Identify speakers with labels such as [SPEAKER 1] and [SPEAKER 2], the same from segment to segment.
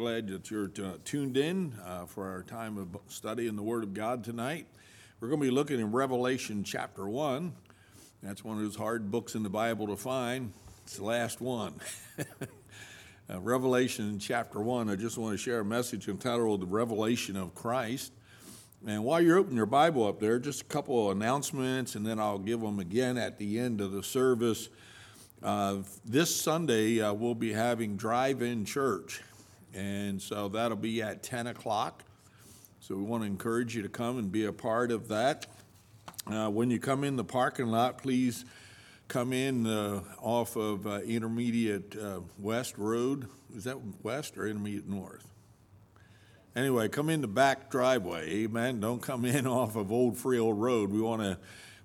[SPEAKER 1] glad that you're t- tuned in uh, for our time of study in the Word of God tonight. We're going to be looking in Revelation chapter 1. That's one of those hard books in the Bible to find. It's the last one. uh, Revelation chapter 1, I just want to share a message entitled The Revelation of Christ. And while you're opening your Bible up there, just a couple of announcements, and then I'll give them again at the end of the service. Uh, this Sunday, uh, we'll be having drive in church, and so that'll be at 10 o'clock. So we want to encourage you to come and be a part of that. Uh, when you come in the parking lot, please come in uh, off of uh, Intermediate uh, West Road. Is that West or Intermediate North? Anyway, come in the back driveway, amen. Don't come in off of Old Freehold Road. We want to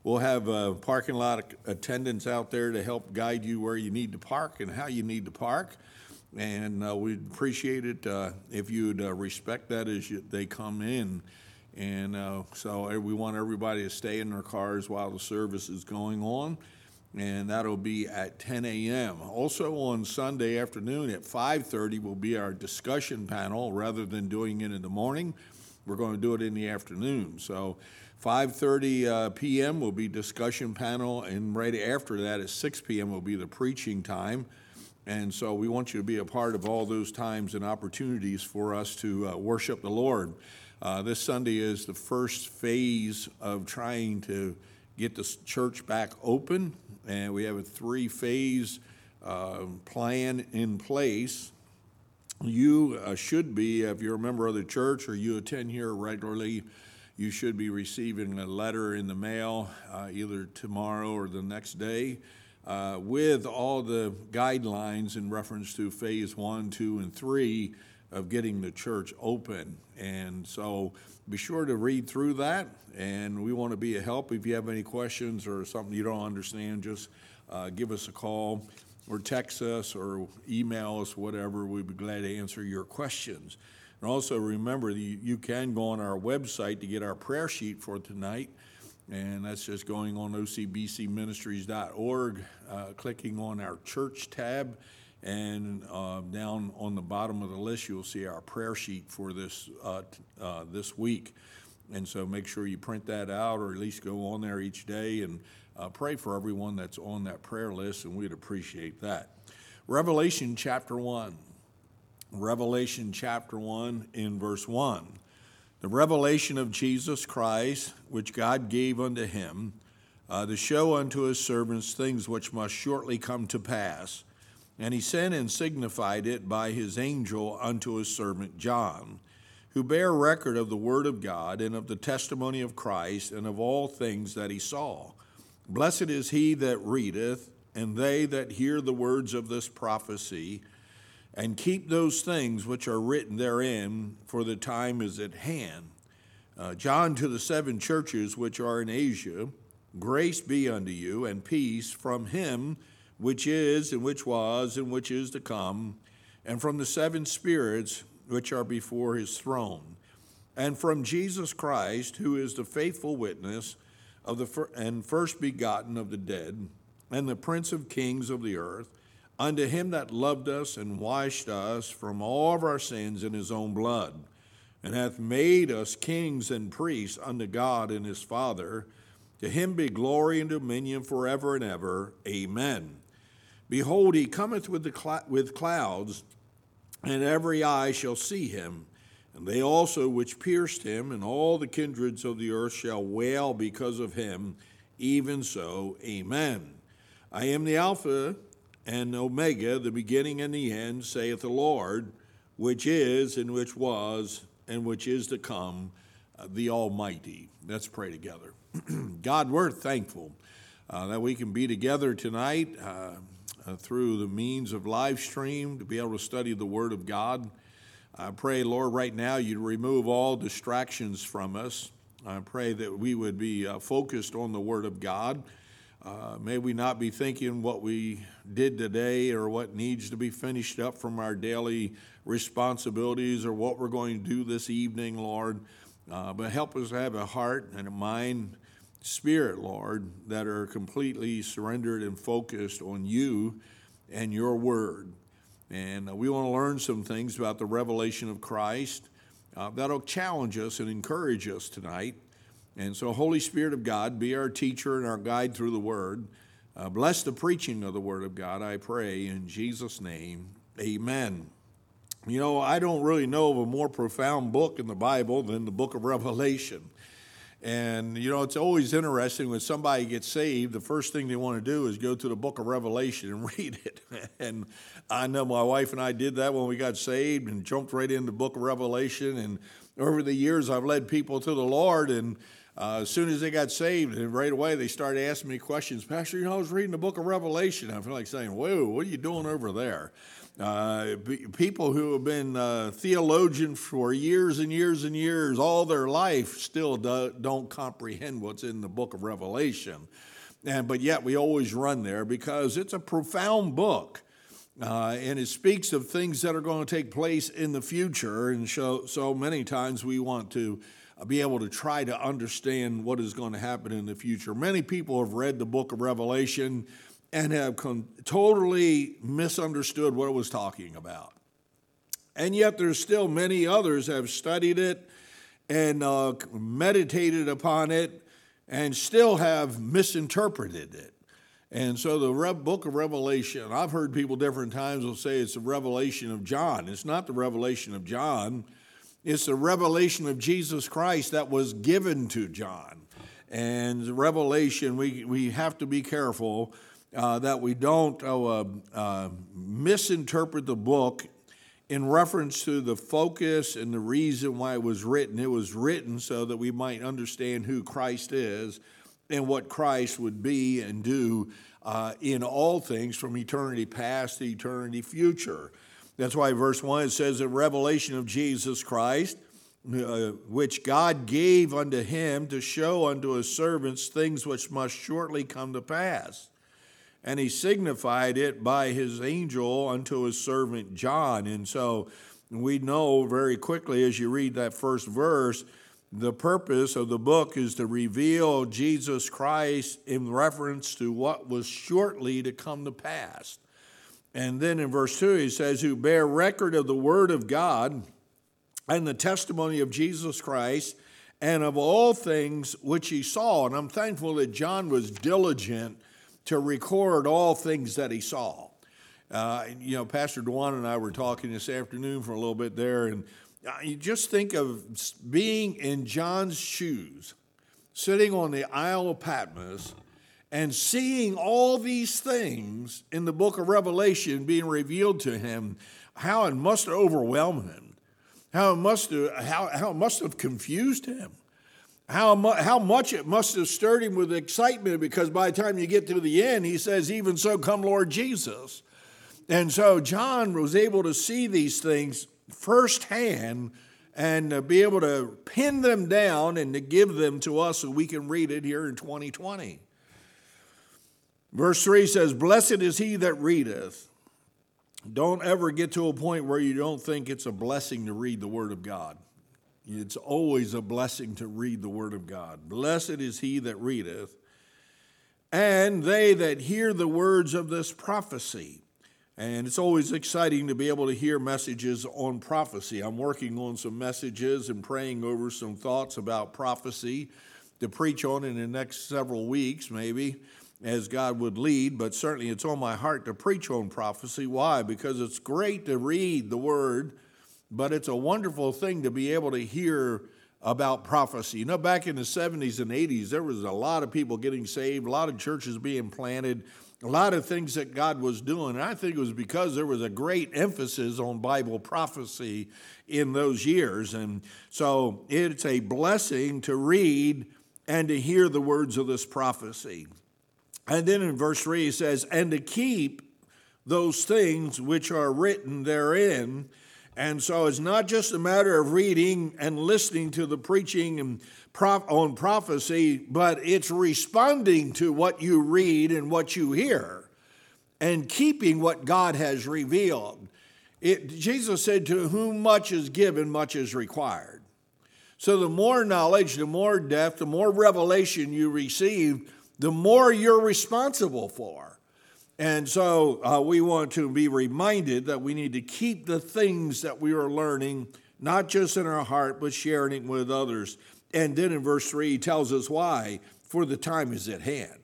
[SPEAKER 1] We'll have parking lot attendants out there to help guide you where you need to park and how you need to park. And uh, we'd appreciate it uh, if you'd uh, respect that as you, they come in. And uh, so uh, we want everybody to stay in their cars while the service is going on. And that'll be at 10 a.m. Also on Sunday afternoon at 5:30 will be our discussion panel. Rather than doing it in the morning, we're going to do it in the afternoon. So 5:30 uh, p.m. will be discussion panel, and right after that at 6 p.m. will be the preaching time. And so we want you to be a part of all those times and opportunities for us to uh, worship the Lord. Uh, this Sunday is the first phase of trying to get the church back open, and we have a three phase uh, plan in place. You uh, should be, if you're a member of the church or you attend here regularly, you should be receiving a letter in the mail uh, either tomorrow or the next day uh, with all the guidelines in reference to phase one, two, and three of getting the church open. And so be sure to read through that. And we want to be a help. If you have any questions or something you don't understand, just uh, give us a call or text us or email us, whatever. We'd be glad to answer your questions. And also remember, you, you can go on our website to get our prayer sheet for tonight. And that's just going on ocbcministries.org, uh, clicking on our church tab, and uh, down on the bottom of the list, you'll see our prayer sheet for this, uh, uh, this week. And so make sure you print that out or at least go on there each day and uh, pray for everyone that's on that prayer list, and we'd appreciate that. Revelation chapter 1. Revelation chapter 1 in verse 1. The revelation of Jesus Christ, which God gave unto him, uh, to show unto his servants things which must shortly come to pass. And he sent and signified it by his angel unto his servant John, who bare record of the word of God and of the testimony of Christ and of all things that he saw. Blessed is he that readeth, and they that hear the words of this prophecy and keep those things which are written therein, for the time is at hand. Uh, John to the seven churches which are in Asia, grace be unto you and peace from him which is, and which was, and which is to come, and from the seven spirits which are before his throne, and from Jesus Christ, who is the faithful witness of the fir- and first begotten of the dead, and the prince of kings of the earth unto him that loved us and washed us from all of our sins in his own blood, and hath made us kings and priests unto God and his Father. To him be glory and dominion forever and ever. Amen. Behold, he cometh with, the cl- with clouds, and every eye shall see him, and they also which pierced him, and all the kindreds of the earth shall wail because of him. Even so, Amen. I am the Alpha and Omega, the beginning and the end, saith the Lord, which is, and which was, and which is to come, uh, the Almighty. Let's pray together. God, we're thankful uh, that we can be together tonight uh, uh, through the means of live stream to be able to study the Word of God. I pray, Lord, right now you remove all distractions from us. I pray that we would be uh, focused on the Word of God. Uh, may we not be thinking what we did today or what needs to be finished up from our daily responsibilities or what we're going to do this evening, Lord. Uh, but help us have a heart and a mind, spirit, Lord, that are completely surrendered and focused on you and your word. And uh, we want to learn some things about the revelation of Christ uh, that'll challenge us and encourage us tonight. And so, Holy Spirit of God, be our teacher and our guide through the Word. Uh, bless the preaching of the Word of God, I pray, in Jesus' name. Amen. You know, I don't really know of a more profound book in the Bible than the book of Revelation. And, you know, it's always interesting when somebody gets saved, the first thing they want to do is go to the book of Revelation and read it. and I know my wife and I did that when we got saved and jumped right into the book of Revelation. And over the years, I've led people to the Lord. And uh, as soon as they got saved, right away they started asking me questions. Pastor, you know, I was reading the book of Revelation. I feel like saying, Whoa, what are you doing over there? Uh, people who have been uh, theologians for years and years and years, all their life, still do, don't comprehend what's in the book of Revelation. And, but yet we always run there because it's a profound book. Uh, and it speaks of things that are going to take place in the future. And so, so many times we want to be able to try to understand what is going to happen in the future. Many people have read the book of Revelation and have con- totally misunderstood what it was talking about. And yet, there's still many others have studied it and uh, meditated upon it and still have misinterpreted it. And so, the Re- book of Revelation, I've heard people different times will say it's the revelation of John. It's not the revelation of John, it's the revelation of Jesus Christ that was given to John. And revelation, we, we have to be careful uh, that we don't uh, uh, misinterpret the book in reference to the focus and the reason why it was written. It was written so that we might understand who Christ is and what Christ would be and do uh, in all things from eternity past to eternity future. That's why verse 1 it says, A revelation of Jesus Christ, uh, which God gave unto him to show unto his servants things which must shortly come to pass and he signified it by his angel unto his servant John. And so we know very quickly as you read that first verse, the purpose of the book is to reveal Jesus Christ in reference to what was shortly to come to pass. And then in verse 2, he says, Who bear record of the word of God and the testimony of Jesus Christ and of all things which he saw. And I'm thankful that John was diligent to record all things that he saw. Uh, you know, Pastor Dewan and I were talking this afternoon for a little bit there, and uh, you just think of being in John's shoes, sitting on the Isle of Patmos, and seeing all these things in the book of Revelation being revealed to him, how it must have overwhelmed him, how it must have, how, how it must have confused him how, mu- how much it must have stirred him with excitement because by the time you get to the end, he says, Even so, come Lord Jesus. And so John was able to see these things firsthand and be able to pin them down and to give them to us so we can read it here in 2020. Verse 3 says, Blessed is he that readeth. Don't ever get to a point where you don't think it's a blessing to read the Word of God. It's always a blessing to read the Word of God. Blessed is he that readeth, and they that hear the words of this prophecy. And it's always exciting to be able to hear messages on prophecy. I'm working on some messages and praying over some thoughts about prophecy to preach on in the next several weeks, maybe, as God would lead. But certainly it's on my heart to preach on prophecy. Why? Because it's great to read the Word but it's a wonderful thing to be able to hear about prophecy. You know, back in the 70s and 80s, there was a lot of people getting saved, a lot of churches being planted, a lot of things that God was doing. And I think it was because there was a great emphasis on Bible prophecy in those years. And so it's a blessing to read and to hear the words of this prophecy. And then in verse 3, he says, And to keep those things which are written therein and so it's not just a matter of reading and listening to the preaching and on prophecy, but it's responding to what you read and what you hear and keeping what God has revealed. It, Jesus said, To whom much is given, much is required. So the more knowledge, the more depth, the more revelation you receive, the more you're responsible for. And so uh, we want to be reminded that we need to keep the things that we are learning, not just in our heart, but sharing it with others. And then in verse 3, he tells us why, for the time is at hand.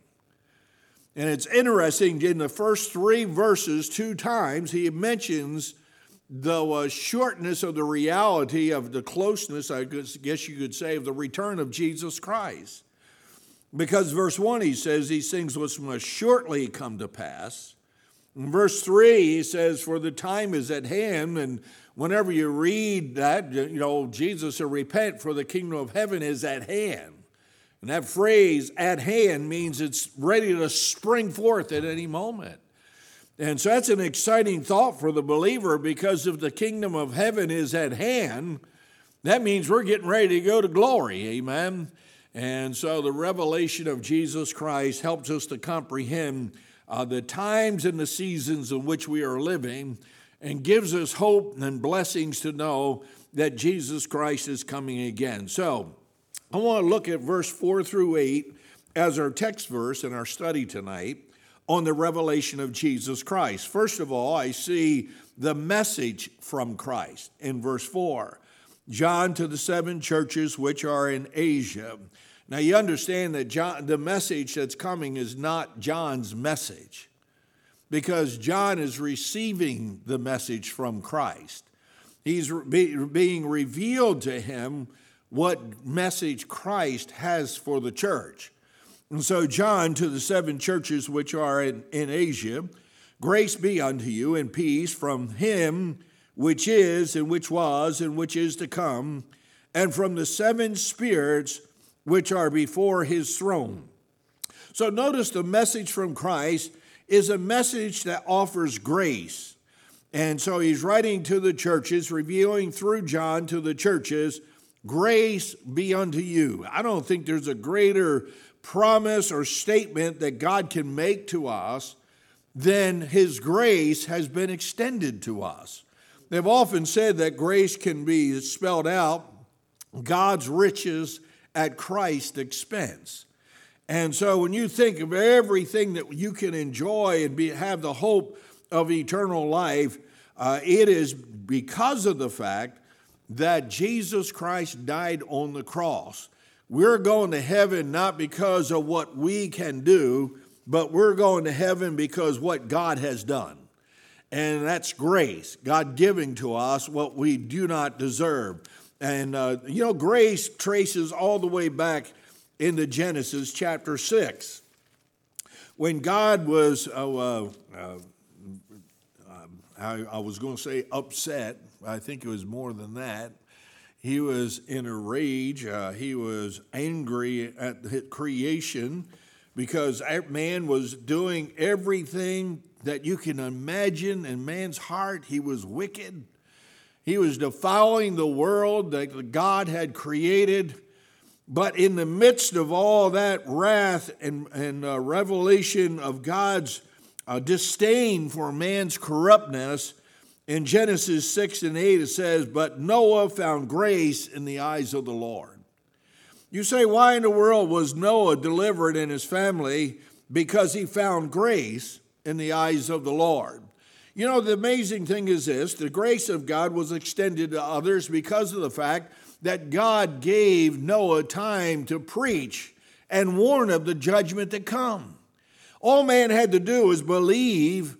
[SPEAKER 1] And it's interesting, in the first three verses, two times, he mentions the uh, shortness of the reality of the closeness, I guess you could say, of the return of Jesus Christ. Because verse 1, he says, These things must shortly come to pass. In verse 3, he says, For the time is at hand. And whenever you read that, you know, Jesus will Repent, for the kingdom of heaven is at hand. And that phrase, at hand, means it's ready to spring forth at any moment. And so that's an exciting thought for the believer because if the kingdom of heaven is at hand, that means we're getting ready to go to glory. Amen. And so the revelation of Jesus Christ helps us to comprehend uh, the times and the seasons in which we are living and gives us hope and blessings to know that Jesus Christ is coming again. So I want to look at verse 4 through 8 as our text verse in our study tonight on the revelation of Jesus Christ. First of all, I see the message from Christ in verse 4. John to the seven churches which are in Asia. Now you understand that John, the message that's coming is not John's message because John is receiving the message from Christ. He's being revealed to him what message Christ has for the church. And so, John, to the seven churches which are in, in Asia, grace be unto you and peace from him which is, and which was, and which is to come, and from the seven spirits which are before his throne. So, notice the message from Christ is a message that offers grace. And so, he's writing to the churches, revealing through John to the churches, grace be unto you. I don't think there's a greater promise or statement that God can make to us, than His grace has been extended to us. They've often said that grace can be spelled out God's riches at Christ's expense. And so when you think of everything that you can enjoy and be, have the hope of eternal life, uh, it is because of the fact that Jesus Christ died on the cross. We're going to heaven not because of what we can do, but we're going to heaven because what God has done. And that's grace, God giving to us what we do not deserve. And, uh, you know, grace traces all the way back into Genesis chapter 6. When God was, uh, uh, uh I, I was going to say upset, I think it was more than that he was in a rage. Uh, he was angry at the creation because man was doing everything that you can imagine in man's heart. He was wicked. He was defiling the world that God had created. But in the midst of all that wrath and, and uh, revelation of God's uh, disdain for man's corruptness, in Genesis 6 and 8, it says, But Noah found grace in the eyes of the Lord. You say, why in the world was Noah delivered in his family? Because he found grace in the eyes of the Lord. You know, the amazing thing is this the grace of God was extended to others because of the fact that God gave Noah time to preach and warn of the judgment to come. All man had to do was believe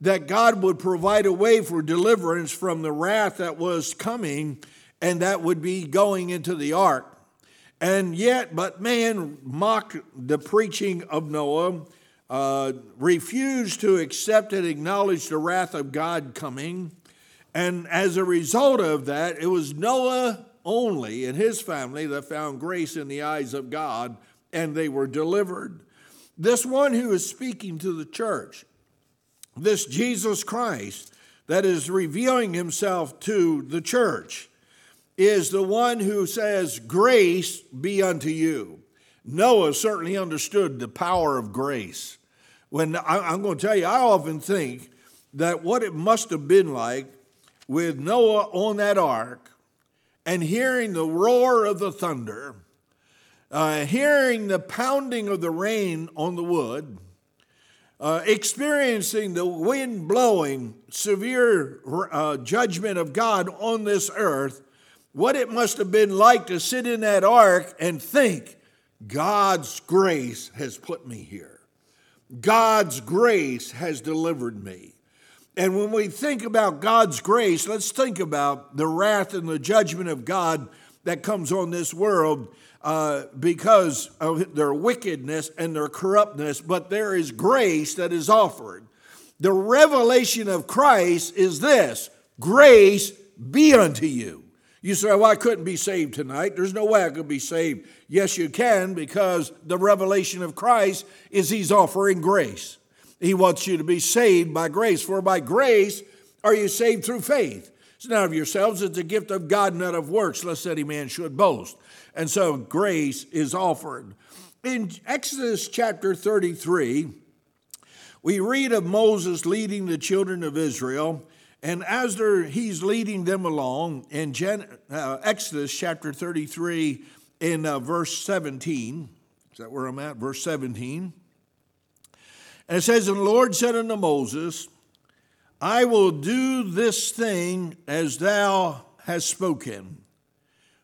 [SPEAKER 1] that God would provide a way for deliverance from the wrath that was coming and that would be going into the ark. And yet, but man mocked the preaching of Noah, uh, refused to accept and acknowledge the wrath of God coming. And as a result of that, it was Noah only and his family that found grace in the eyes of God and they were delivered. This one who is speaking to the church this Jesus Christ that is revealing himself to the church is the one who says, Grace be unto you. Noah certainly understood the power of grace. When I'm going to tell you, I often think that what it must have been like with Noah on that ark and hearing the roar of the thunder, uh, hearing the pounding of the rain on the wood, uh, experiencing the wind blowing, severe uh, judgment of God on this earth, what it must have been like to sit in that ark and think, God's grace has put me here. God's grace has delivered me. And when we think about God's grace, let's think about the wrath and the judgment of God that comes on this world uh, because of their wickedness and their corruptness, but there is grace that is offered. The revelation of Christ is this grace be unto you. You say, Well, I couldn't be saved tonight. There's no way I could be saved. Yes, you can, because the revelation of Christ is He's offering grace. He wants you to be saved by grace, for by grace are you saved through faith. It's not of yourselves, it's a gift of God, not of works, lest any man should boast. And so grace is offered. In Exodus chapter 33, we read of Moses leading the children of Israel and as he's leading them along in Gen, uh, Exodus chapter 33, in uh, verse 17, is that where I'm at? Verse 17. And it says, And the Lord said unto Moses, I will do this thing as thou hast spoken,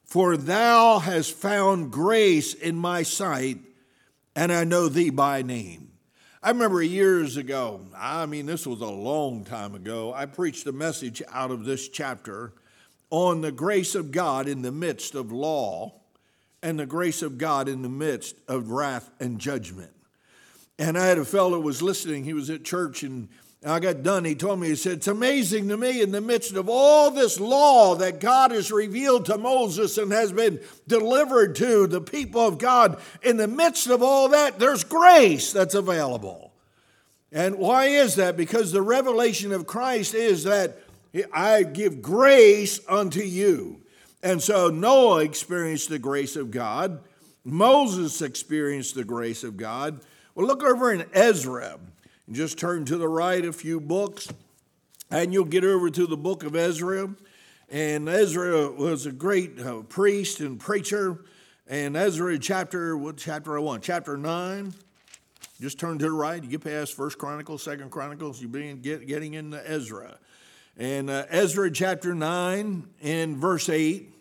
[SPEAKER 1] for thou hast found grace in my sight, and I know thee by name. I remember years ago, I mean, this was a long time ago, I preached a message out of this chapter on the grace of God in the midst of law and the grace of God in the midst of wrath and judgment. And I had a fellow was listening, he was at church and I got done. He told me, he said, It's amazing to me in the midst of all this law that God has revealed to Moses and has been delivered to the people of God, in the midst of all that, there's grace that's available. And why is that? Because the revelation of Christ is that I give grace unto you. And so Noah experienced the grace of God, Moses experienced the grace of God. Well, look over in Ezra. Just turn to the right a few books, and you'll get over to the book of Ezra. And Ezra was a great uh, priest and preacher. And Ezra chapter, what chapter I want? Chapter 9. Just turn to the right. You get past First Chronicles, Second Chronicles. You begin get, getting into Ezra. And uh, Ezra chapter 9 and verse 8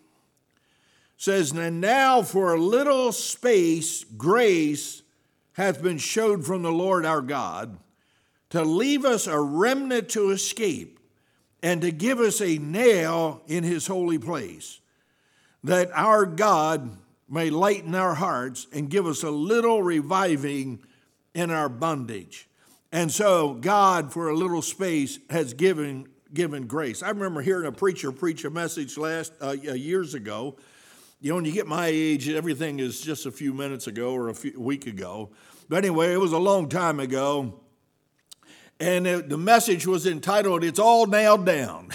[SPEAKER 1] says, And now for a little space grace hath been showed from the Lord our God to leave us a remnant to escape and to give us a nail in his holy place, that our God may lighten our hearts and give us a little reviving in our bondage. And so God, for a little space, has given given grace. I remember hearing a preacher preach a message last uh, years ago. You know, when you get my age, everything is just a few minutes ago or a, few, week ago. But anyway, it was a long time ago. And it, the message was entitled, It's All Nailed Down.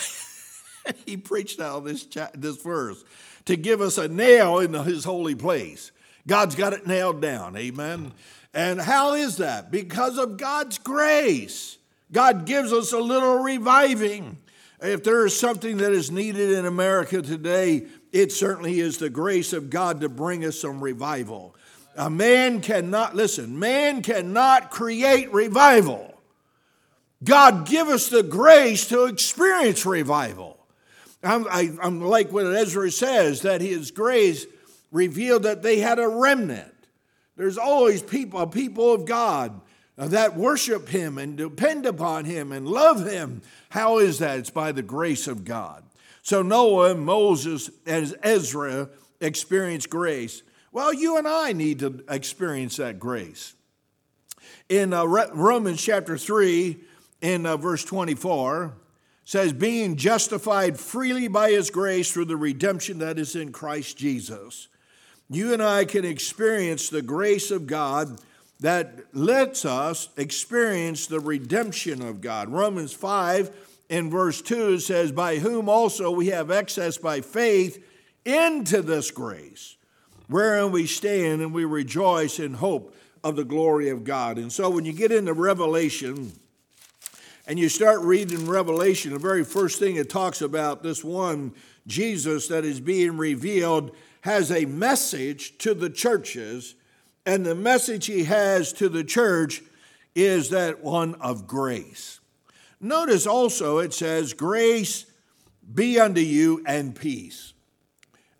[SPEAKER 1] he preached out this, this verse to give us a nail in his holy place. God's got it nailed down. Amen. And how is that? Because of God's grace. God gives us a little reviving. If there is something that is needed in America today, it certainly is the grace of God to bring us some revival. A man cannot, listen, man cannot create revival. God, give us the grace to experience revival. I'm, I, am like what Ezra says that his grace revealed that they had a remnant. There's always people, people of God that worship him and depend upon him and love him. How is that? It's by the grace of God. So Noah, Moses, and Ezra experienced grace. Well, you and I need to experience that grace. In uh, Romans chapter 3, in uh, verse 24 says, being justified freely by his grace through the redemption that is in Christ Jesus. You and I can experience the grace of God that lets us experience the redemption of God. Romans 5 in verse 2 says, By whom also we have access by faith into this grace, wherein we stand and we rejoice in hope of the glory of God. And so when you get into Revelation, and you start reading Revelation, the very first thing it talks about this one Jesus that is being revealed has a message to the churches, and the message he has to the church is that one of grace. Notice also it says, Grace be unto you and peace.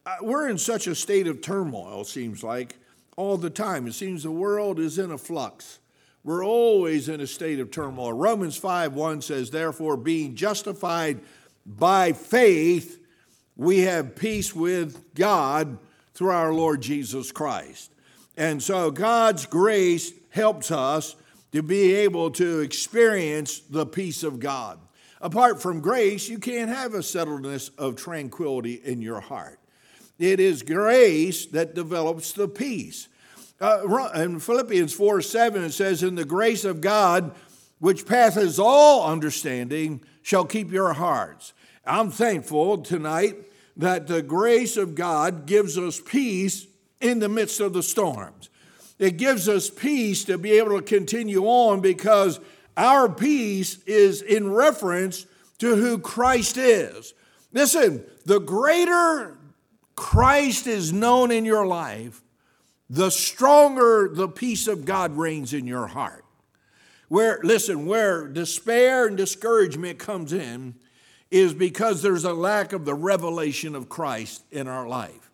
[SPEAKER 1] Uh, we're in such a state of turmoil, seems like, all the time. It seems the world is in a flux. We're always in a state of turmoil. Romans 5 1 says, Therefore, being justified by faith, we have peace with God through our Lord Jesus Christ. And so God's grace helps us to be able to experience the peace of God. Apart from grace, you can't have a settledness of tranquility in your heart. It is grace that develops the peace. Uh, in Philippians 4 7, it says, In the grace of God, which passeth all understanding, shall keep your hearts. I'm thankful tonight that the grace of God gives us peace in the midst of the storms. It gives us peace to be able to continue on because our peace is in reference to who Christ is. Listen, the greater Christ is known in your life, the stronger the peace of God reigns in your heart. Where, listen, where despair and discouragement comes in is because there's a lack of the revelation of Christ in our life.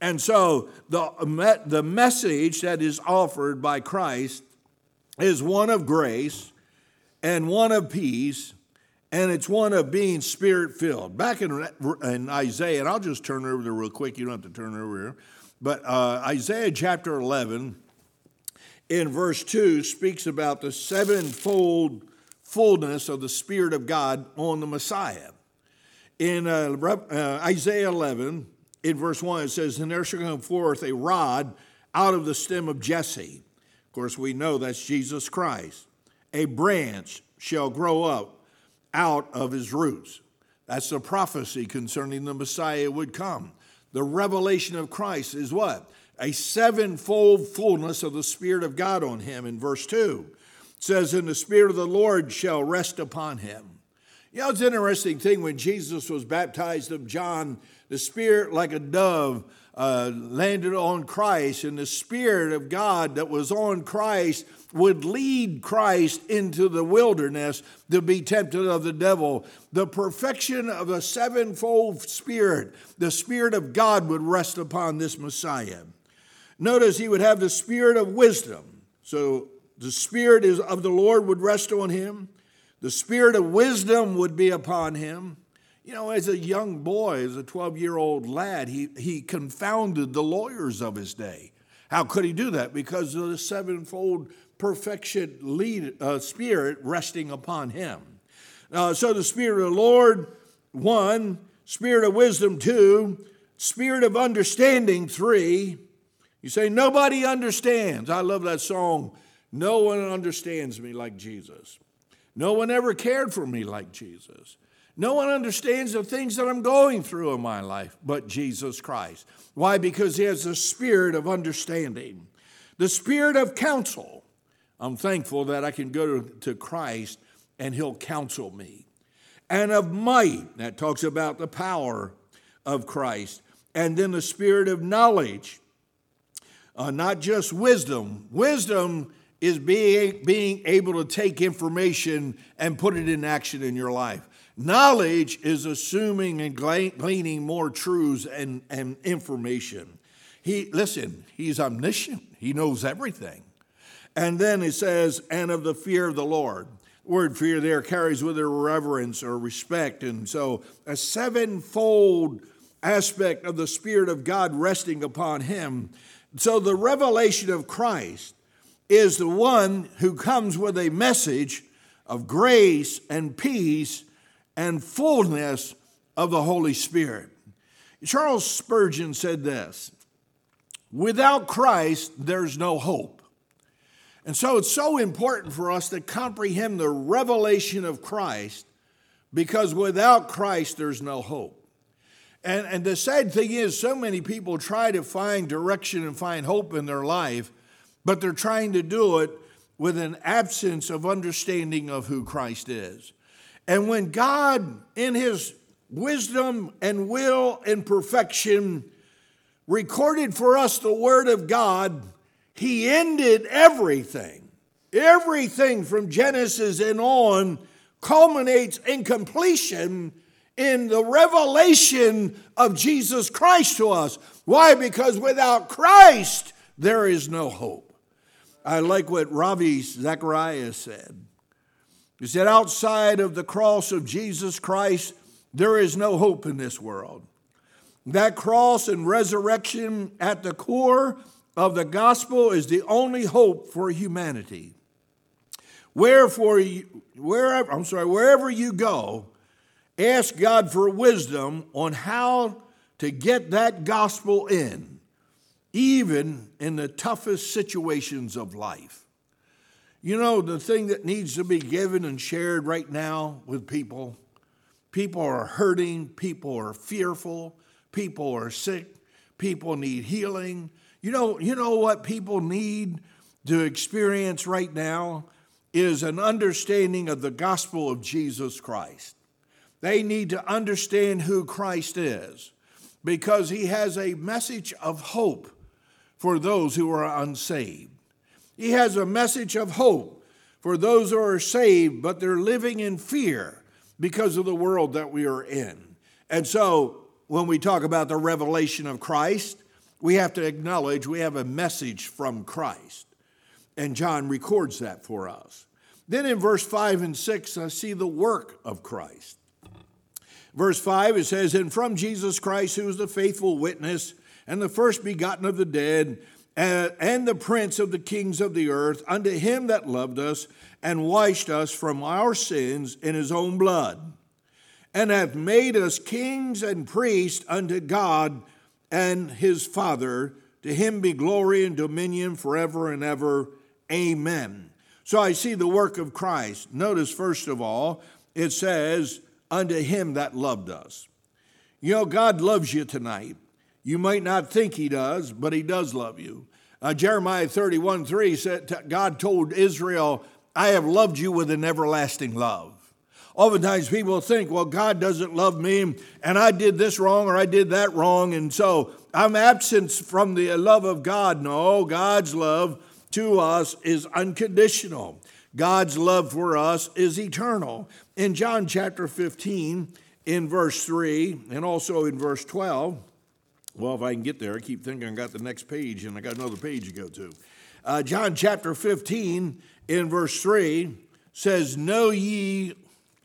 [SPEAKER 1] And so the, the message that is offered by Christ is one of grace and one of peace, and it's one of being spirit filled. Back in, in Isaiah, and I'll just turn over there real quick, you don't have to turn over here. But uh, Isaiah chapter 11, in verse 2, speaks about the sevenfold fullness of the Spirit of God on the Messiah. In uh, uh, Isaiah 11, in verse 1, it says, And there shall come forth a rod out of the stem of Jesse. Of course, we know that's Jesus Christ. A branch shall grow up out of his roots. That's the prophecy concerning the Messiah would come. The revelation of Christ is what? A sevenfold fullness of the Spirit of God on him in verse 2. It says, And the Spirit of the Lord shall rest upon him. You know, it's an interesting thing when Jesus was baptized of John the Spirit, like a dove, uh, landed on Christ, and the Spirit of God that was on Christ would lead Christ into the wilderness to be tempted of the devil. The perfection of a sevenfold Spirit, the Spirit of God, would rest upon this Messiah. Notice he would have the Spirit of wisdom. So the Spirit of the Lord would rest on him, the Spirit of wisdom would be upon him. You know, as a young boy, as a 12 year old lad, he, he confounded the lawyers of his day. How could he do that? Because of the sevenfold perfection lead, uh, spirit resting upon him. Uh, so the Spirit of the Lord, one, Spirit of wisdom, two, Spirit of understanding, three. You say, nobody understands. I love that song. No one understands me like Jesus. No one ever cared for me like Jesus. No one understands the things that I'm going through in my life but Jesus Christ. Why? Because He has the spirit of understanding, the spirit of counsel. I'm thankful that I can go to, Christ and He'll counsel me. And of might, that talks about the power of Christ. And then the spirit of knowledge, uh, not just wisdom. Wisdom is being, being able to take information and put it in action in your life. Knowledge is assuming and gleaning more truths and, and information. He, listen, he's omniscient, he knows everything. And then it says, and of the fear of the Lord. Word fear there carries with it reverence or respect. And so a sevenfold aspect of the Spirit of God resting upon him. So the revelation of Christ is the one who comes with a message of grace and peace and fullness of the Holy Spirit. Charles Spurgeon said this Without Christ, there's no hope. And so it's so important for us to comprehend the revelation of Christ because without Christ, there's no hope. And, and the sad thing is, so many people try to find direction and find hope in their life, but they're trying to do it with an absence of understanding of who Christ is. And when God, in his wisdom and will and perfection, recorded for us the Word of God, he ended everything
[SPEAKER 2] Everything from Genesis and on culminates in completion in the revelation of Jesus Christ to us. Why? Because without Christ, there is no hope. I like what Ravi Zacharias said. He said, outside of the cross of Jesus Christ, there is no hope in this world. That cross and resurrection at the core of the gospel is the only hope for humanity. Wherefore, wherever, I'm sorry, wherever you go, ask God for wisdom on how to get that gospel in, even in the toughest situations of life. You know, the thing that needs to be given and shared right now with people people are hurting, people are fearful, people are sick, people need healing. You know, you know what people need to experience right now is an understanding of the gospel of Jesus Christ. They need to understand who Christ is because he has a message of hope for those who are unsaved. He has a message of hope for those who are saved, but they're living in fear because of the world that we are in. And so, when we talk about the revelation of Christ, we have to acknowledge we have a message from Christ. And John records that for us. Then in verse 5 and 6, I see the work of Christ. Verse 5, it says, And from Jesus Christ, who is the faithful witness and the first begotten of the dead, and the prince of the kings of the earth, unto him that loved us and washed us from our sins in his own blood, and hath made us kings and priests unto God and his Father. To him be glory and dominion forever and ever. Amen. So I see the work of Christ. Notice, first of all, it says, unto him that loved us. You know, God loves you tonight. You might not think he does, but he does love you. Uh, Jeremiah 31 3 said, God told Israel, I have loved you with an everlasting love. Oftentimes people think, well, God doesn't love me, and I did this wrong or I did that wrong, and so I'm absent from the love of God. No, God's love to us is unconditional. God's love for us is eternal. In John chapter 15, in verse 3, and also in verse 12, well, if I can get there, I keep thinking I got the next page and I got another page to go to. Uh, John chapter 15, in verse 3, says, Know ye,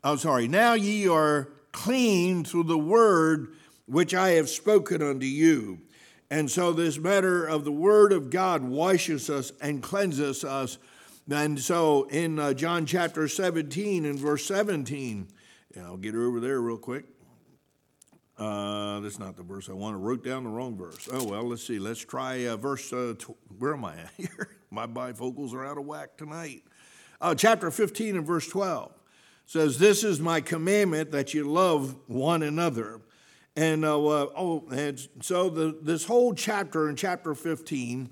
[SPEAKER 2] I'm sorry, now ye are clean through the word which I have spoken unto you. And so, this matter of the Word of God washes us and cleanses us. And so, in uh, John chapter 17 and verse 17, yeah, I'll get over there real quick. Uh, that's not the verse I want. I wrote down the wrong verse. Oh, well, let's see. Let's try uh, verse, uh, tw- where am I at here? My bifocals are out of whack tonight. Uh, chapter 15 and verse 12 says, This is my commandment that you love one another and uh, oh, and so the, this whole chapter in chapter 15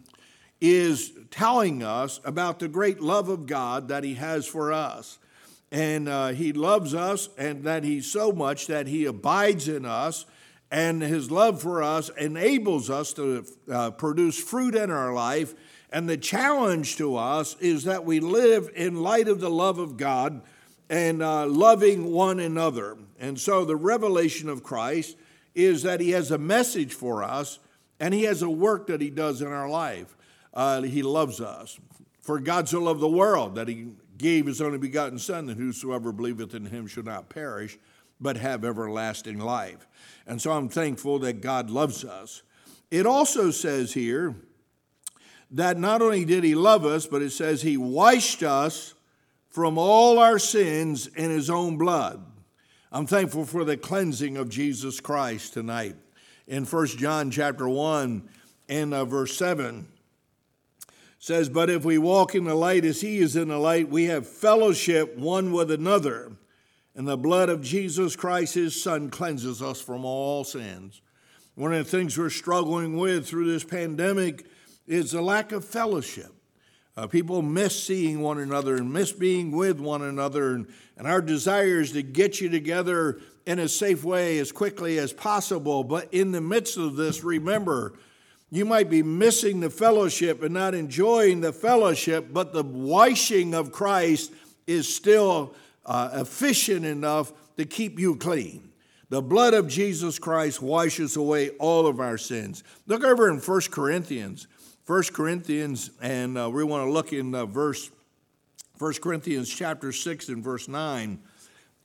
[SPEAKER 2] is telling us about the great love of God that He has for us. And uh, He loves us, and that He's so much that He abides in us, and His love for us enables us to uh, produce fruit in our life. And the challenge to us is that we live in light of the love of God and uh, loving one another. And so the revelation of Christ is that He has a message for us and He has a work that He does in our life. Uh, he loves us. For God so loved the world that He gave His only begotten Son, that whosoever believeth in Him should not perish, but have everlasting life. And so I'm thankful that God loves us. It also says here that not only did He love us, but it says He washed us from all our sins in His own blood. I'm thankful for the cleansing of Jesus Christ tonight. In 1 John chapter 1 and uh, verse 7 says, But if we walk in the light as he is in the light, we have fellowship one with another. And the blood of Jesus Christ, his son, cleanses us from all sins. One of the things we're struggling with through this pandemic is the lack of fellowship. Uh, people miss seeing one another and miss being with one another. And, and our desire is to get you together in a safe way as quickly as possible. But in the midst of this, remember You might be missing the fellowship and not enjoying the fellowship, but the washing of Christ is still uh, efficient enough to keep you clean. The blood of Jesus Christ washes away all of our sins. Look over in 1 Corinthians. 1 Corinthians, and uh, we want to look in uh, verse 1 Corinthians chapter 6 and verse 9,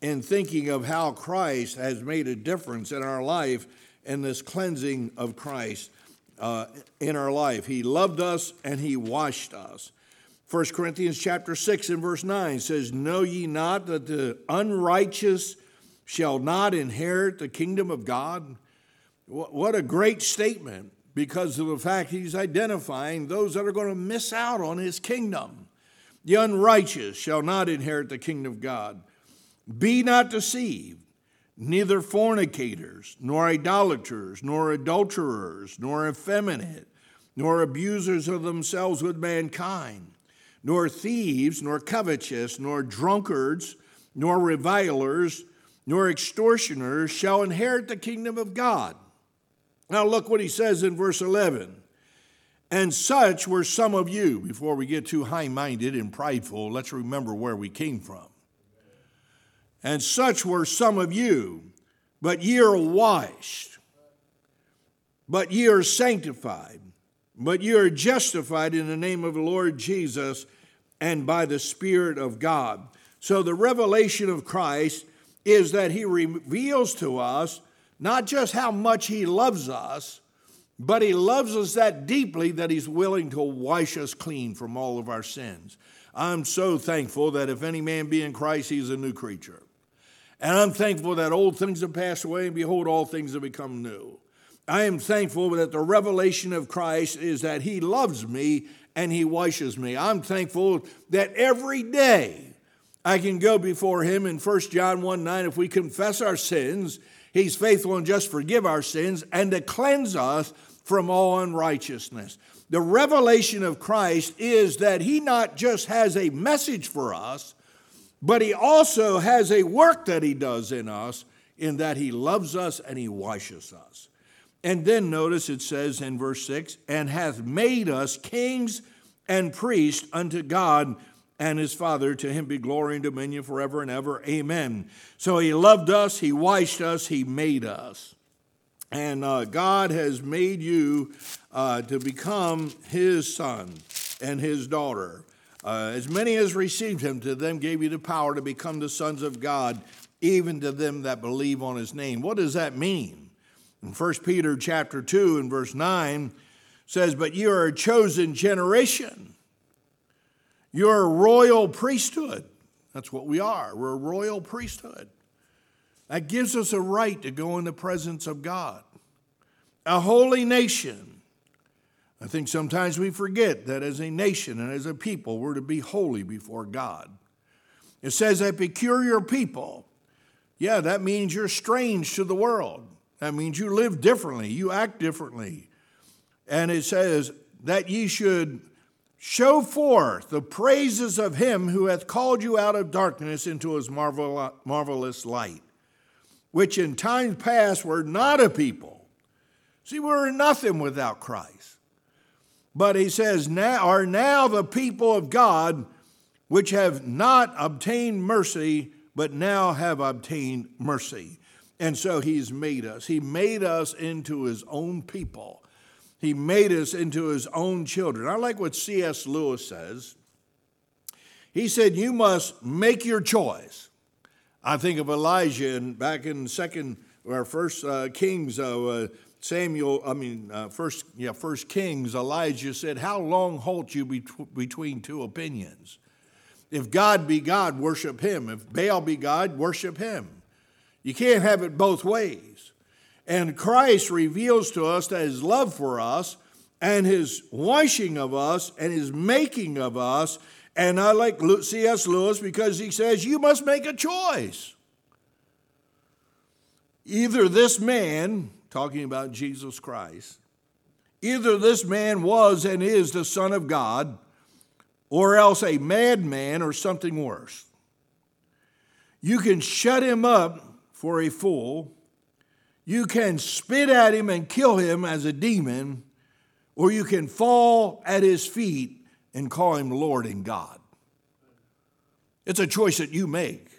[SPEAKER 2] and thinking of how Christ has made a difference in our life in this cleansing of Christ uh, in our life. He loved us and he washed us. 1 Corinthians chapter 6 and verse 9 says, Know ye not that the unrighteous shall not inherit the kingdom of God? What a great statement because of the fact he's identifying those that are going to miss out on his kingdom. The unrighteous shall not inherit the kingdom of God. Be not deceived, neither fornicators, nor idolaters, nor adulterers, nor effeminate, nor abusers of themselves with mankind, nor thieves, nor covetous, nor drunkards, nor revilers, nor extortioners shall inherit the kingdom of God. Now, look what he says in verse 11. And such were some of you. Before we get too high minded and prideful, let's remember where we came from. And such were some of you, but ye are washed, but ye are sanctified, but ye are justified in the name of the Lord Jesus and by the Spirit of God. So the revelation of Christ is that he reveals to us not just how much he loves us, but he loves us that deeply that he's willing to wash us clean from all of our sins. I'm so thankful that if any man be in Christ, he's a new creature. And I'm thankful that old things have passed away, and behold, all things have become new. I am thankful that the revelation of Christ is that he loves me and he washes me. I'm thankful that every day I can go before him in 1 John 1 9. If we confess our sins, he's faithful and just forgive our sins and to cleanse us from all unrighteousness. The revelation of Christ is that he not just has a message for us, but he also has a work that he does in us, in that he loves us and he washes us. And then notice it says in verse 6 and hath made us kings and priests unto God and his Father. To him be glory and dominion forever and ever. Amen. So he loved us, he washed us, he made us. And uh, God has made you uh, to become his son and his daughter. Uh, as many as received him, to them gave you the power to become the sons of God, even to them that believe on his name. What does that mean? In 1 Peter chapter 2 and verse 9 says, But you are a chosen generation. You're a royal priesthood. That's what we are. We're a royal priesthood. That gives us a right to go in the presence of God. A holy nation I think sometimes we forget that as a nation and as a people, we're to be holy before God. It says a peculiar people. Yeah, that means you're strange to the world. That means you live differently, you act differently. And it says that ye should show forth the praises of him who hath called you out of darkness into his marvel, marvelous light, which in times past were not a people. See, we we're nothing without Christ. But he says, now are now the people of God which have not obtained mercy, but now have obtained mercy. And so he's made us. He made us into his own people. He made us into his own children. I like what C.S. Lewis says. He said, You must make your choice. I think of Elijah and back in second or first uh, Kings, uh, Samuel, I mean, uh, first, yeah, First Kings, Elijah said, "How long halt you be- between two opinions? If God be God, worship Him. If Baal be God, worship Him. You can't have it both ways." And Christ reveals to us that His love for us and His washing of us and His making of us. And I like C.S. Lewis because he says, "You must make a choice." Either this man talking about Jesus Christ. Either this man was and is the Son of God, or else a madman or something worse. You can shut him up for a fool. You can spit at him and kill him as a demon, or you can fall at his feet and call him Lord and God. It's a choice that you make.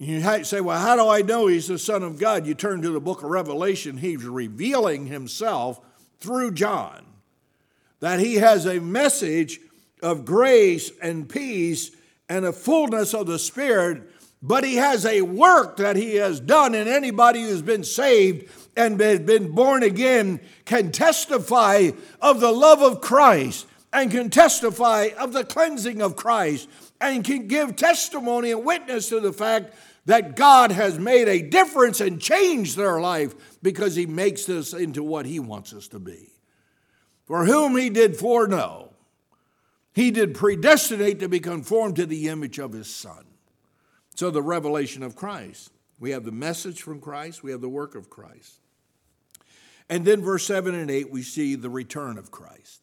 [SPEAKER 2] You say, Well, how do I know he's the Son of God? You turn to the book of Revelation, he's revealing himself through John that he has a message of grace and peace and a fullness of the Spirit, but he has a work that he has done, and anybody who's been saved and been born again can testify of the love of Christ and can testify of the cleansing of Christ and can give testimony and witness to the fact that God has made a difference and changed their life because he makes us into what he wants us to be. For whom he did foreknow, he did predestinate to be conformed to the image of his Son. So, the revelation of Christ. We have the message from Christ, we have the work of Christ. And then, verse 7 and 8, we see the return of Christ.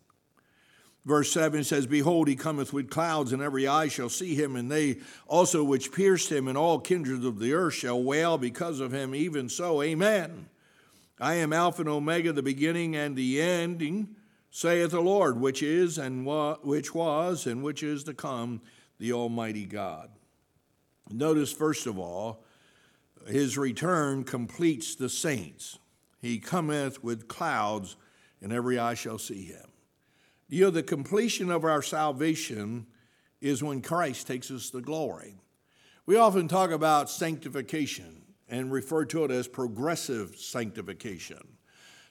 [SPEAKER 2] Verse 7 says, Behold, he cometh with clouds, and every eye shall see him, and they also which pierced him, and all kindreds of the earth shall wail because of him. Even so, amen. I am Alpha and Omega, the beginning and the ending saith the Lord, which is and wa- which was and which is to come, the Almighty God. Notice, first of all, his return completes the saints. He cometh with clouds, and every eye shall see him. You know, the completion of our salvation is when Christ takes us to glory. We often talk about sanctification and refer to it as progressive sanctification.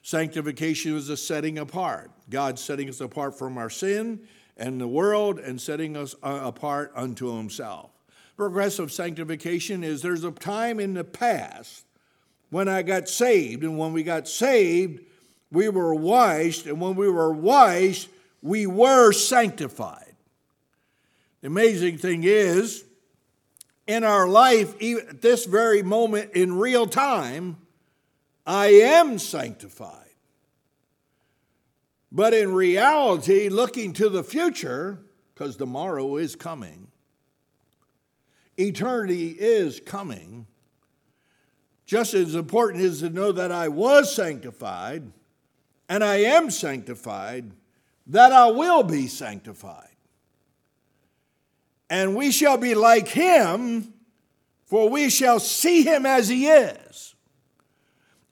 [SPEAKER 2] Sanctification is a setting apart. God setting us apart from our sin and the world and setting us uh, apart unto Himself. Progressive sanctification is there's a time in the past when I got saved, and when we got saved, we were washed, and when we were washed, we were sanctified. The amazing thing is, in our life, even at this very moment in real time, I am sanctified. But in reality, looking to the future, because tomorrow is coming, eternity is coming. Just as important is to know that I was sanctified and I am sanctified, that I will be sanctified. And we shall be like him, for we shall see him as he is.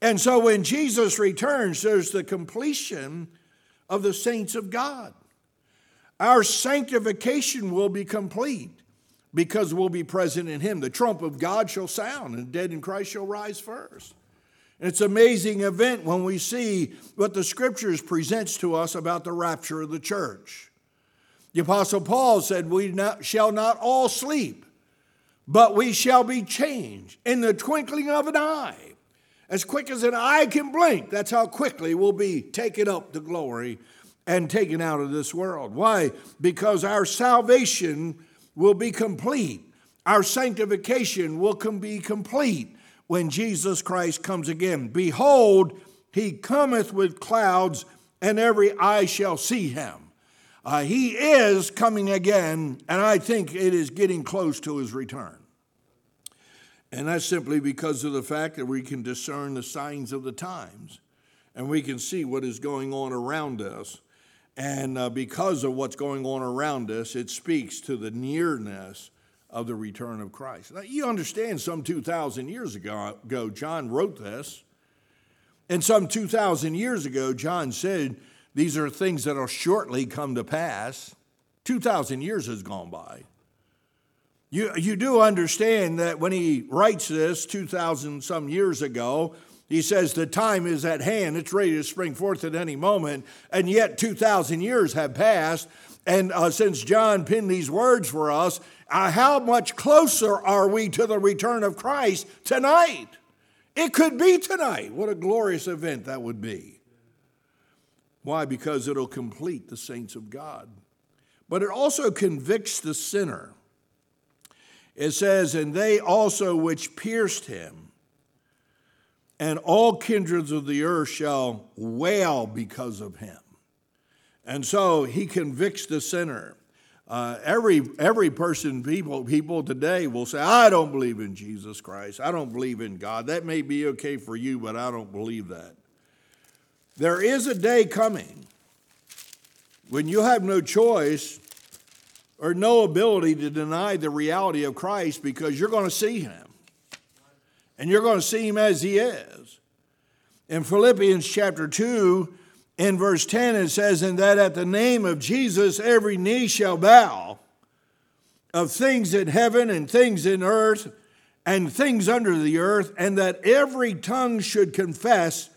[SPEAKER 2] And so when Jesus returns, there's the completion of the saints of God. Our sanctification will be complete because we'll be present in Him. The trump of God shall sound, and the dead in Christ shall rise first. It's an amazing event when we see what the scriptures presents to us about the rapture of the church. The Apostle Paul said, We not, shall not all sleep, but we shall be changed in the twinkling of an eye as quick as an eye can blink, that's how quickly we'll be taken up to glory and taken out of this world. Why? Because our salvation will be complete. Our sanctification will be complete when Jesus Christ comes again. Behold, he cometh with clouds, and every eye shall see him. Uh, he is coming again, and I think it is getting close to his return. And that's simply because of the fact that we can discern the signs of the times and we can see what is going on around us. And uh, because of what's going on around us, it speaks to the nearness of the return of Christ. Now, you understand, some 2,000 years ago, John wrote this. And some 2,000 years ago, John said, These are things that will shortly come to pass. 2,000 years has gone by. You, you do understand that when he writes this 2,000 some years ago, he says the time is at hand, it's ready to spring forth at any moment, and yet 2,000 years have passed. And uh, since John penned these words for us, uh, how much closer are we to the return of Christ tonight? It could be tonight. What a glorious event that would be. Why? Because it'll complete the saints of God. But it also convicts the sinner. It says, And they also which pierced him, and all kindreds of the earth shall wail because of him. And so he convicts the sinner. Uh, every every person, people people today will say, "I don't believe in Jesus Christ. I don't believe in God." That may be okay for you, but I don't believe that. There is a day coming when you have no choice or no ability to deny the reality of Christ because you're going to see him. And you're going to see him as he is. In Philippians chapter 2, in verse 10, it says, And that at the name of Jesus every knee shall bow of things in heaven and things in earth and things under the earth, and that every tongue should confess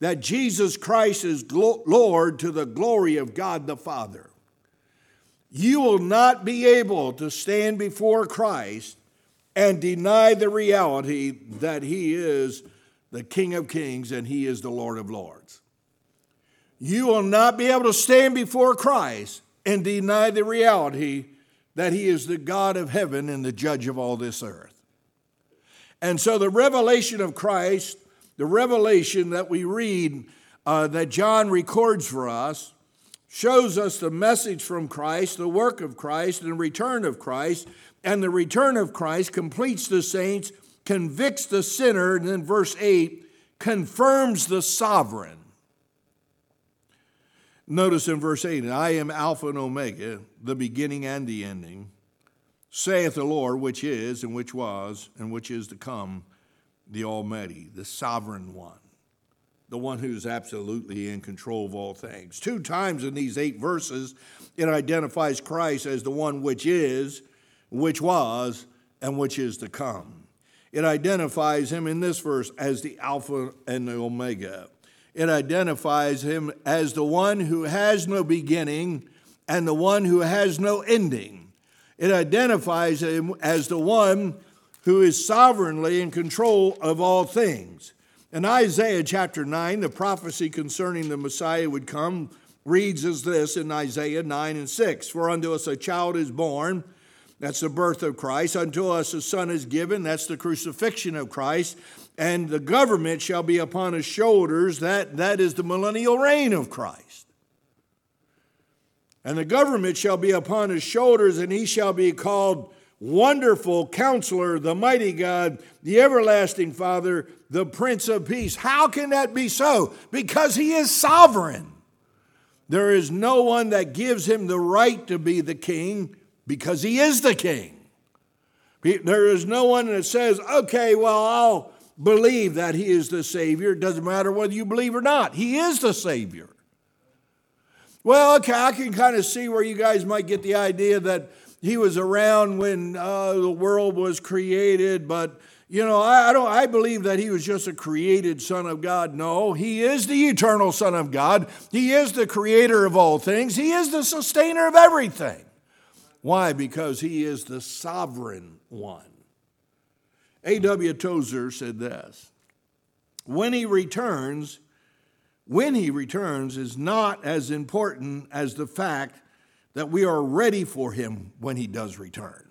[SPEAKER 2] that Jesus Christ is Lord to the glory of God the Father. You will not be able to stand before Christ and deny the reality that He is the King of Kings and He is the Lord of Lords. You will not be able to stand before Christ and deny the reality that He is the God of heaven and the judge of all this earth. And so the revelation of Christ, the revelation that we read uh, that John records for us, shows us the message from Christ, the work of Christ, and the return of Christ. And the return of Christ completes the saints, convicts the sinner, and then verse 8 confirms the sovereign. Notice in verse 8, I am Alpha and Omega, the beginning and the ending, saith the Lord, which is, and which was, and which is to come, the Almighty, the sovereign one, the one who's absolutely in control of all things. Two times in these eight verses, it identifies Christ as the one which is, which was, and which is to come. It identifies him in this verse as the Alpha and the Omega it identifies him as the one who has no beginning and the one who has no ending. It identifies him as the one who is sovereignly in control of all things. In Isaiah chapter 9, the prophecy concerning the Messiah would come reads as this in Isaiah 9 and 6 For unto us a child is born, that's the birth of Christ. Unto us a son is given, that's the crucifixion of Christ and the government shall be upon his shoulders. That, that is the millennial reign of Christ. And the government shall be upon his shoulders, and he shall be called Wonderful Counselor, the Mighty God, the Everlasting Father, the Prince of Peace. How can that be so? Because he is sovereign. There is no one that gives him the right to be the king because he is the king. There is no one that says, okay, well, I'll believe that He is the Savior. It doesn't matter whether you believe or not, He is the Savior. Well, okay, I can kind of see where you guys might get the idea that He was around when uh, the world was created, but you know, I, I, don't. I believe that he was just a created Son of God. No, he is the eternal Son of God. He is the creator of all things. He is the sustainer of everything. Why? Because he is the sovereign one. A.W. Tozer said this When he returns, when he returns is not as important as the fact that we are ready for him when he does return.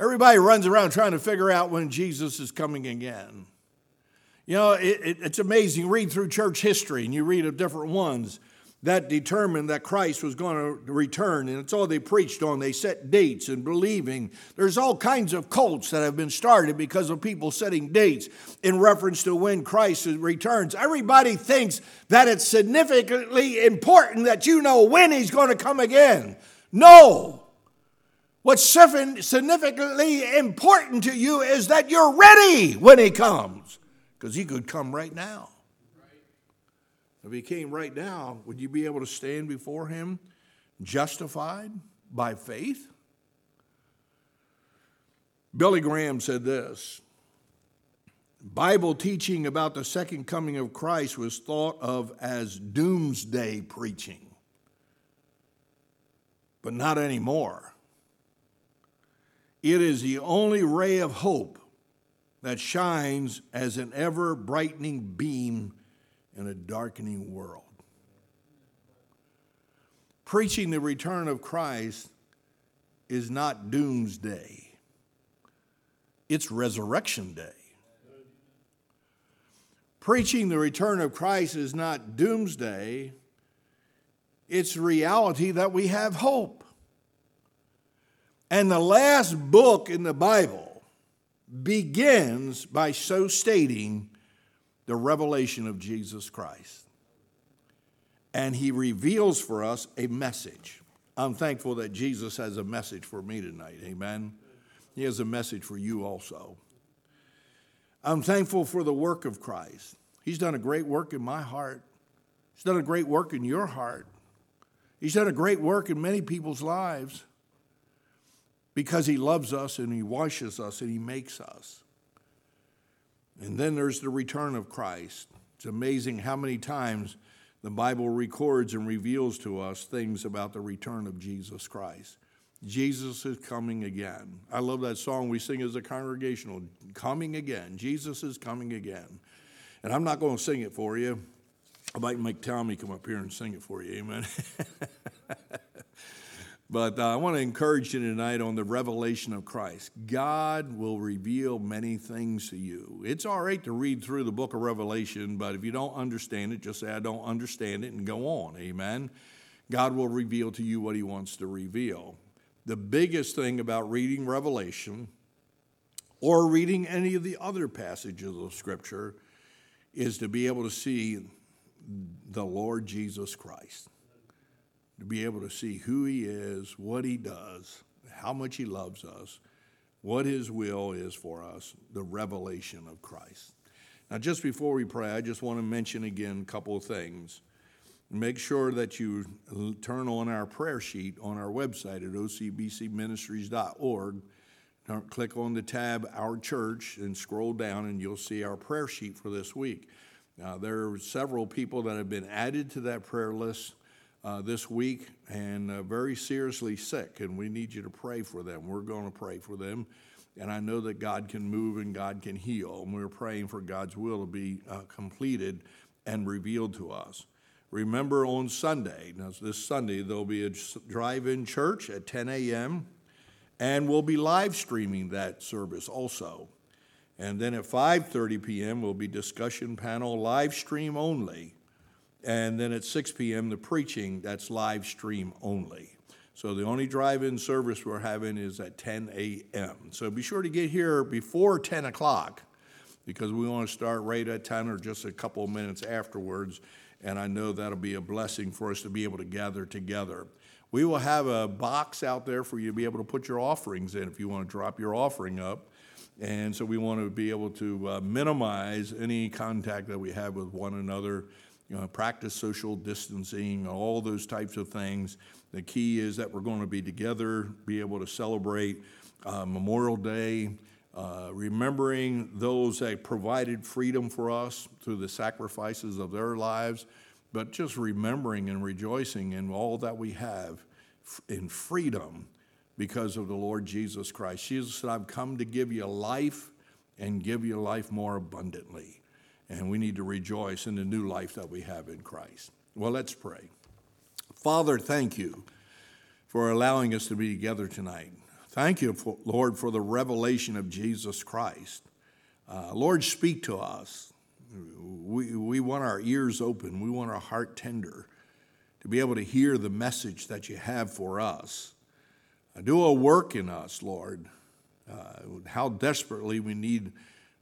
[SPEAKER 2] Everybody runs around trying to figure out when Jesus is coming again. You know, it, it, it's amazing. read through church history and you read of different ones that determined that Christ was going to return, and it's all they preached on. They set dates and believing. There's all kinds of cults that have been started because of people setting dates in reference to when Christ returns. Everybody thinks that it's significantly important that you know when he's going to come again. No. What's significantly important to you is that you're ready when he comes, because he could come right now. If he came right now, would you be able to stand before him justified by faith? Billy Graham said this Bible teaching about the second coming of Christ was thought of as doomsday preaching, but not anymore. It is the only ray of hope that shines as an ever brightening beam in a darkening world. Preaching the return of Christ is not doomsday, it's resurrection day. Preaching the return of Christ is not doomsday, it's reality that we have hope. And the last book in the Bible begins by so stating the revelation of Jesus Christ. and he reveals for us a message. I'm thankful that Jesus has a message for me tonight. Amen. He has a message for you also. I'm thankful for the work of Christ. He's done a great work in my heart. He's done a great work in your heart. He's done a great work in many people's lives because he loves us and he washes us and he makes us. And then there's the return of Christ. It's amazing how many times the Bible records and reveals to us things about the return of Jesus Christ. Jesus is coming again. I love that song we sing as a congregational coming again. Jesus is coming again. And I'm not going to sing it for you. I might make Tommy come up here and sing it for you. Amen. But uh, I want to encourage you tonight on the revelation of Christ. God will reveal many things to you. It's all right to read through the book of Revelation, but if you don't understand it, just say, I don't understand it, and go on. Amen. God will reveal to you what He wants to reveal. The biggest thing about reading Revelation or reading any of the other passages of Scripture is to be able to see the Lord Jesus Christ to be able to see who He is, what He does, how much He loves us, what His will is for us, the revelation of Christ. Now, just before we pray, I just want to mention again a couple of things. Make sure that you turn on our prayer sheet on our website at ocbcministries.org. Click on the tab Our Church and scroll down, and you'll see our prayer sheet for this week. Now, there are several people that have been added to that prayer list uh, this week and uh, very seriously sick, and we need you to pray for them. We're going to pray for them. And I know that God can move and God can heal. And we're praying for God's will to be uh, completed and revealed to us. Remember on Sunday, now this Sunday, there'll be a drive in church at 10 a.m., and we'll be live streaming that service also. And then at 5:30 p.m. will be discussion panel live stream only. And then at 6 p.m., the preaching, that's live stream only. So the only drive in service we're having is at 10 a.m. So be sure to get here before 10 o'clock because we want to start right at 10 or just a couple of minutes afterwards. And I know that'll be a blessing for us to be able to gather together. We will have a box out there for you to be able to put your offerings in if you want to drop your offering up. And so we want to be able to uh, minimize any contact that we have with one another know, practice social distancing, all those types of things. The key is that we're going to be together, be able to celebrate uh, Memorial Day, uh, remembering those that provided freedom for us through the sacrifices of their lives, but just remembering and rejoicing in all that we have in freedom because of the Lord Jesus Christ. Jesus said, I've come to give you life and give you life more abundantly and we need to rejoice in the new life that we have in Christ. Well, let's pray. Father, thank you for allowing us to be together tonight. Thank you, for, Lord, for the revelation of Jesus Christ. Uh, Lord, speak to us. We, we want our ears open, we want our heart tender to be able to hear the message that you have for us. Uh, do a work in us, Lord. Uh, how desperately we need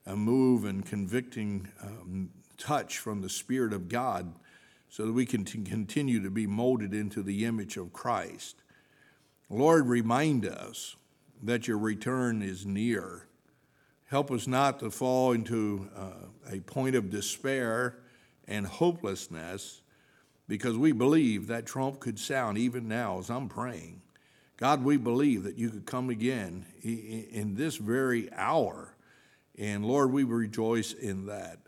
[SPEAKER 2] a move and convicting um, touch from the Spirit of God so that we can t- continue to be molded into the image of Christ. Lord, remind us that your return is near. Help us not to fall into uh, a point of despair and hopelessness because we believe that trump could sound even now as I'm praying. God, we believe that you could come again in this very hour and Lord, we rejoice in that.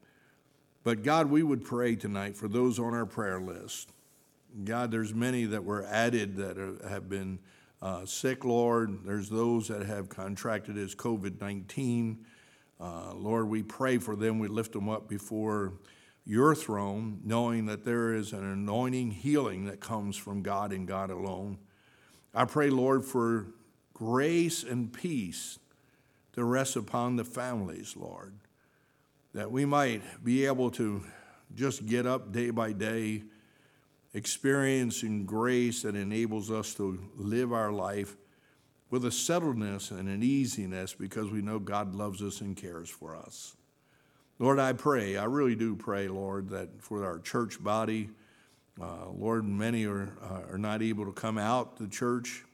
[SPEAKER 2] But God, we would pray tonight for those on our prayer list. God, there's many that were added that are, have been uh, sick, Lord. There's those that have contracted as COVID 19. Uh, Lord, we pray for them. We lift them up before your throne, knowing that there is an anointing healing that comes from God and God alone. I pray, Lord, for grace and peace to rest upon the families, Lord, that we might be able to just get up day by day, experiencing grace that enables us to live our life with a settledness and an easiness because we know God loves us and cares for us. Lord, I pray, I really do pray, Lord, that for our church body,
[SPEAKER 1] Uh, Lord, many are, uh, are not able to come out to church,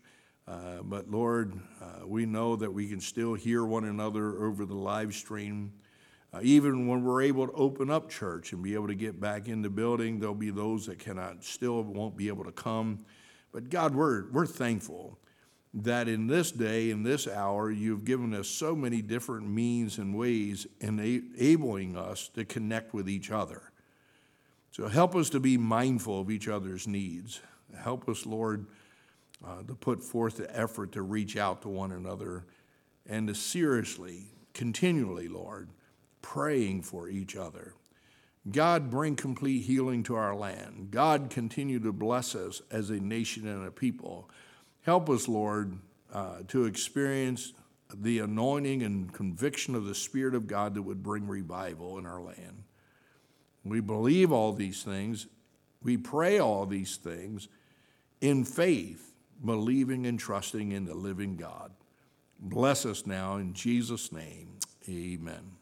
[SPEAKER 1] uh, but Lord, uh, we know that we can still hear one another over the live stream. Uh, even when we're able to open up church and be able to get back in the building, there'll be those that cannot, still won't be able to come. But God, we're, we're thankful that in this day, in this hour, you've given us so many different means and ways enabling us to connect with each other. So help us to be mindful of each other's needs. Help us, Lord, uh, to put forth the effort to reach out to one another and to seriously, continually, Lord, praying for each other. God, bring complete healing to our land. God, continue to bless us as a nation and a people. Help us, Lord, uh, to experience the anointing and conviction of the Spirit of God that would bring revival in our land. We believe all these things. We pray all these things in faith, believing and trusting in the living God. Bless us now in Jesus' name. Amen.